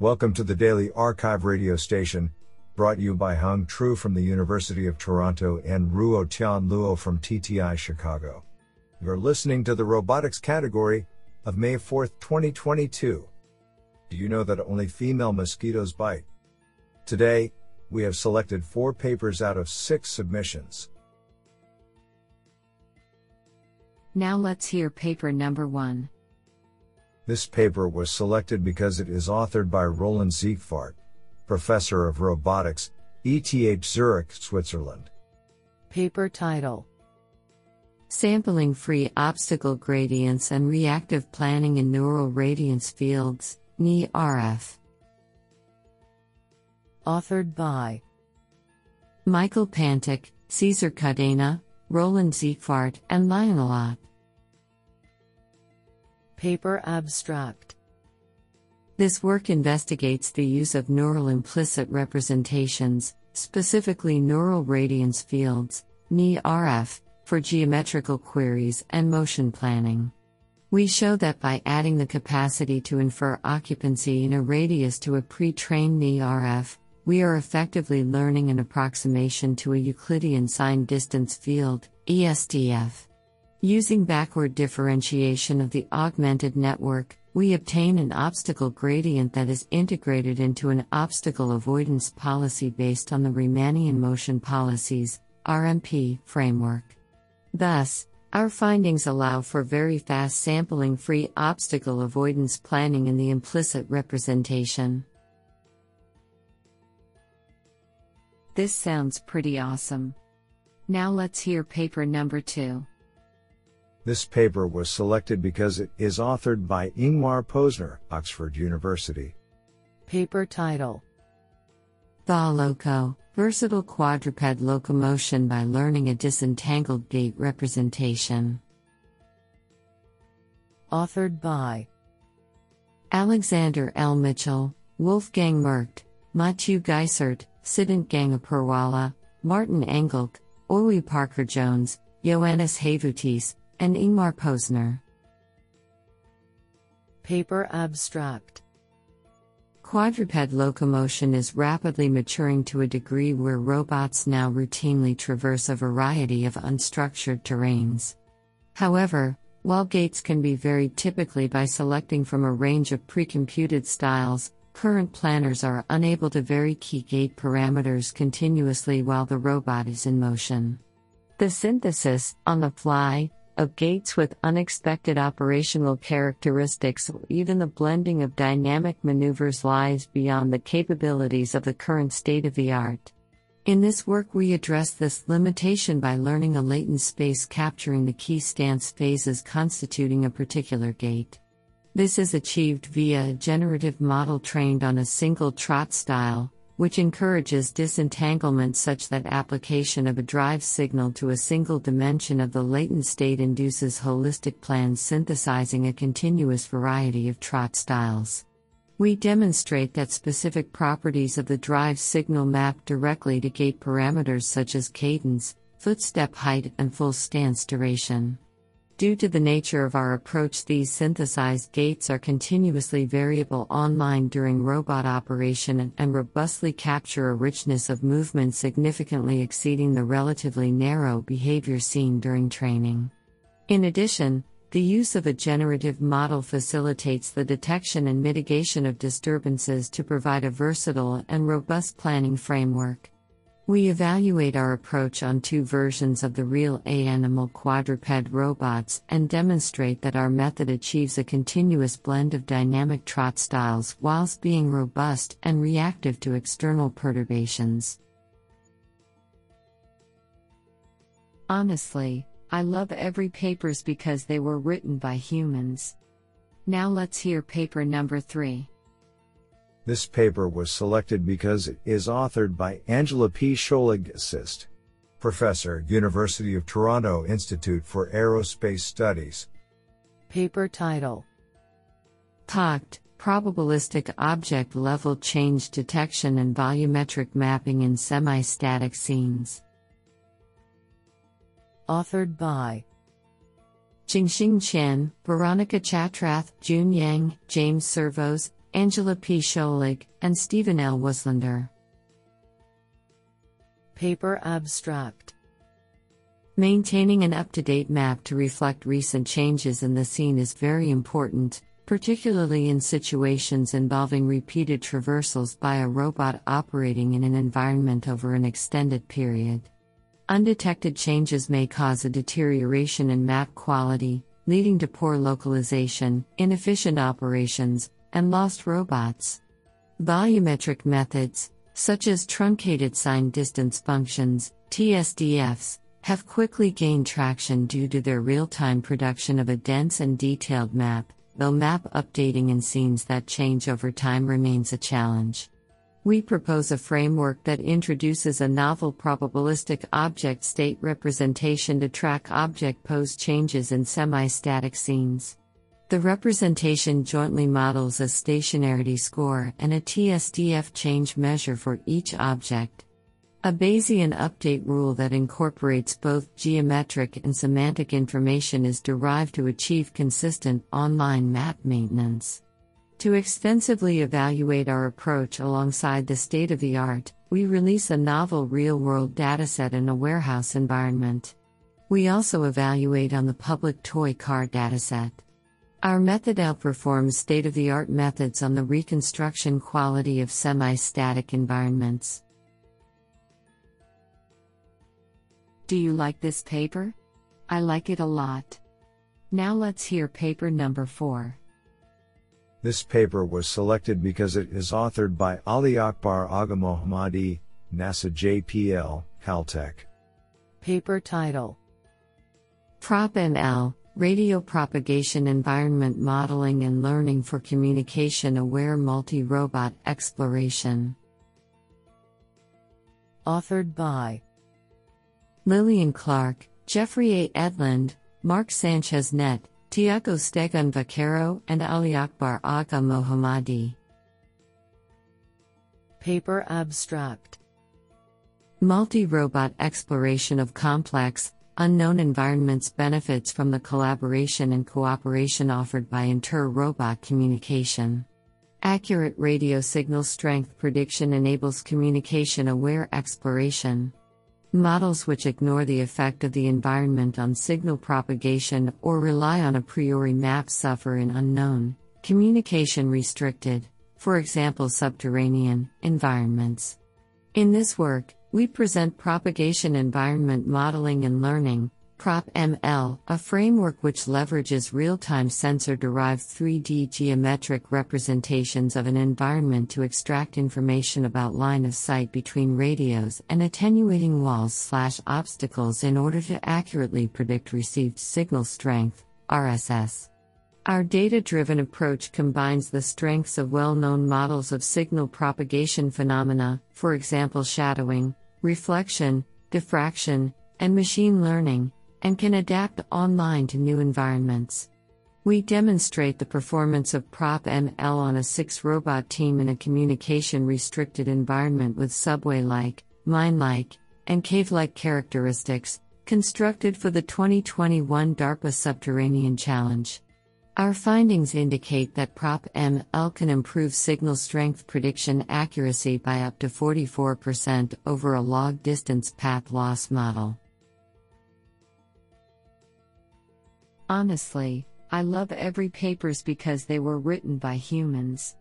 Welcome to the Daily Archive radio station, brought you by Hung Tru from the University of Toronto and Ruo Tian Luo from TTI Chicago. You're listening to the robotics category of May 4, 2022. Do you know that only female mosquitoes bite? Today, we have selected four papers out of six submissions. Now let's hear paper number one. This paper was selected because it is authored by Roland Siegwart, Professor of Robotics, ETH Zurich, Switzerland. Paper title Sampling Free Obstacle Gradients and Reactive Planning in Neural Radiance Fields, NERF. Authored by Michael Pantic, Cesar Cadena, Roland Siegwart, and Lionel Ott. Paper Abstract This work investigates the use of neural implicit representations, specifically neural radiance fields, NERF, for geometrical queries and motion planning. We show that by adding the capacity to infer occupancy in a radius to a pre trained NERF, we are effectively learning an approximation to a Euclidean sign distance field, ESDF. Using backward differentiation of the augmented network, we obtain an obstacle gradient that is integrated into an obstacle avoidance policy based on the Riemannian motion policies RMP framework. Thus, our findings allow for very fast sampling free obstacle avoidance planning in the implicit representation. This sounds pretty awesome. Now let's hear paper number two. This paper was selected because it is authored by Ingmar Posner, Oxford University. Paper title The Loco Versatile Quadruped Locomotion by Learning a Disentangled Gait Representation. Authored by Alexander L. Mitchell, Wolfgang Merkt, Mathieu Geisert, Siddhant Gangapurwala, Martin Engelcke, Oiwi Parker Jones, Ioannis Havoutis, and Ingmar Posner. Paper Abstract Quadruped locomotion is rapidly maturing to a degree where robots now routinely traverse a variety of unstructured terrains. However, while gaits can be varied typically by selecting from a range of pre-computed styles, current planners are unable to vary key gait parameters continuously while the robot is in motion. The synthesis, on the fly, of gaits with unexpected operational characteristics or even the blending of dynamic maneuvers lies beyond the capabilities of the current state of the art. In this work, we address this limitation by learning a latent space capturing the key stance phases constituting a particular gait. This is achieved via a generative model trained on a single trot style, which encourages disentanglement such that application of a drive signal to a single dimension of the latent state induces holistic plans synthesizing a continuous variety of trot styles. We demonstrate that specific properties of the drive signal map directly to gait parameters such as cadence, footstep height, and full stance duration. Due to the nature of our approach, these synthesized gaits are continuously variable online during robot operation and robustly capture a richness of movement significantly exceeding the relatively narrow behavior seen during training. In addition, the use of a generative model facilitates the detection and mitigation of disturbances to provide a versatile and robust planning framework. We evaluate our approach on two versions of the real ANYmal quadruped robots and demonstrate that our method achieves a continuous blend of dynamic trot styles whilst being robust and reactive to external perturbations. Honestly, I love every papers because they were written by humans. Now let's hear paper number 3. This paper was selected because it is authored by Angela P. Schoellig Assist. Professor, University of Toronto Institute for Aerospace Studies. Paper title POCD Probabilistic Object Level Change Detection and Volumetric Mapping in Semi Static Scenes. Authored by Jingxing Chen, Veronica Chatrath, Jun Yang, James Servos, Angela P. Schoellig, and Stephen L. Waslander. Paper Abstract Maintaining an up to date map to reflect recent changes in the scene is very important, particularly in situations involving repeated traversals by a robot operating in an environment over an extended period. Undetected changes may cause a deterioration in map quality, leading to poor localization, inefficient operations, and lost robots. Volumetric methods, such as truncated sign distance functions, TSDFs, have quickly gained traction due to their real time production of a dense and detailed map, though map updating in scenes that change over time remains a challenge. We propose a framework that introduces a novel probabilistic object state representation to track object pose changes in semi static scenes. The representation jointly models a stationarity score and a TSDF change measure for each object. A Bayesian update rule that incorporates both geometric and semantic information is derived to achieve consistent online map maintenance. To extensively evaluate our approach alongside the state of the art, we release a novel real world dataset in a warehouse environment. We also evaluate on the public toy car dataset. Our method outperforms state of the art methods on the reconstruction quality of semi static environments. Do you like this paper? I like it a lot. Now let's hear paper number 4. This paper was selected because it is authored by Ali Akbar Agha Mohammadi, NASA JPL, Caltech. Paper title Prop ML Radio Propagation Environment Modeling and Learning for Communication Aware Multi Robot Exploration. Authored by Lillian Clark, Jeffrey A. Edlund, Mark Sanchez Net, Tiago Stegun Vaquero, and Ali Akbar Agha Mohammadi. Paper Abstract Multi robot exploration of complex, unknown environments benefits from the collaboration and cooperation offered by inter robot communication. Accurate radio signal strength prediction enables communication aware exploration. Models which ignore the effect of the environment on signal propagation or rely on a priori map suffer in unknown, communication restricted, for example, subterranean, environments. In this work, we present propagation environment modeling and learning, PropML, a framework which leverages real time sensor derived 3D geometric representations of an environment to extract information about line of sight between radios and attenuating walls slash obstacles in order to accurately predict received signal strength, RSS. Our data driven approach combines the strengths of well known models of signal propagation phenomena, for example, shadowing, reflection, diffraction, and machine learning and can adapt online to new environments. We demonstrate the performance of Prop ML on a six robot team in a communication restricted environment with subway like, mine like, and cave like characteristics, constructed for the 2021 DARPA Subterranean Challenge. Our findings indicate that Prop ML can improve signal strength prediction accuracy by up to 44% over a log distance path loss model. Honestly, I love every papers because they were written by humans.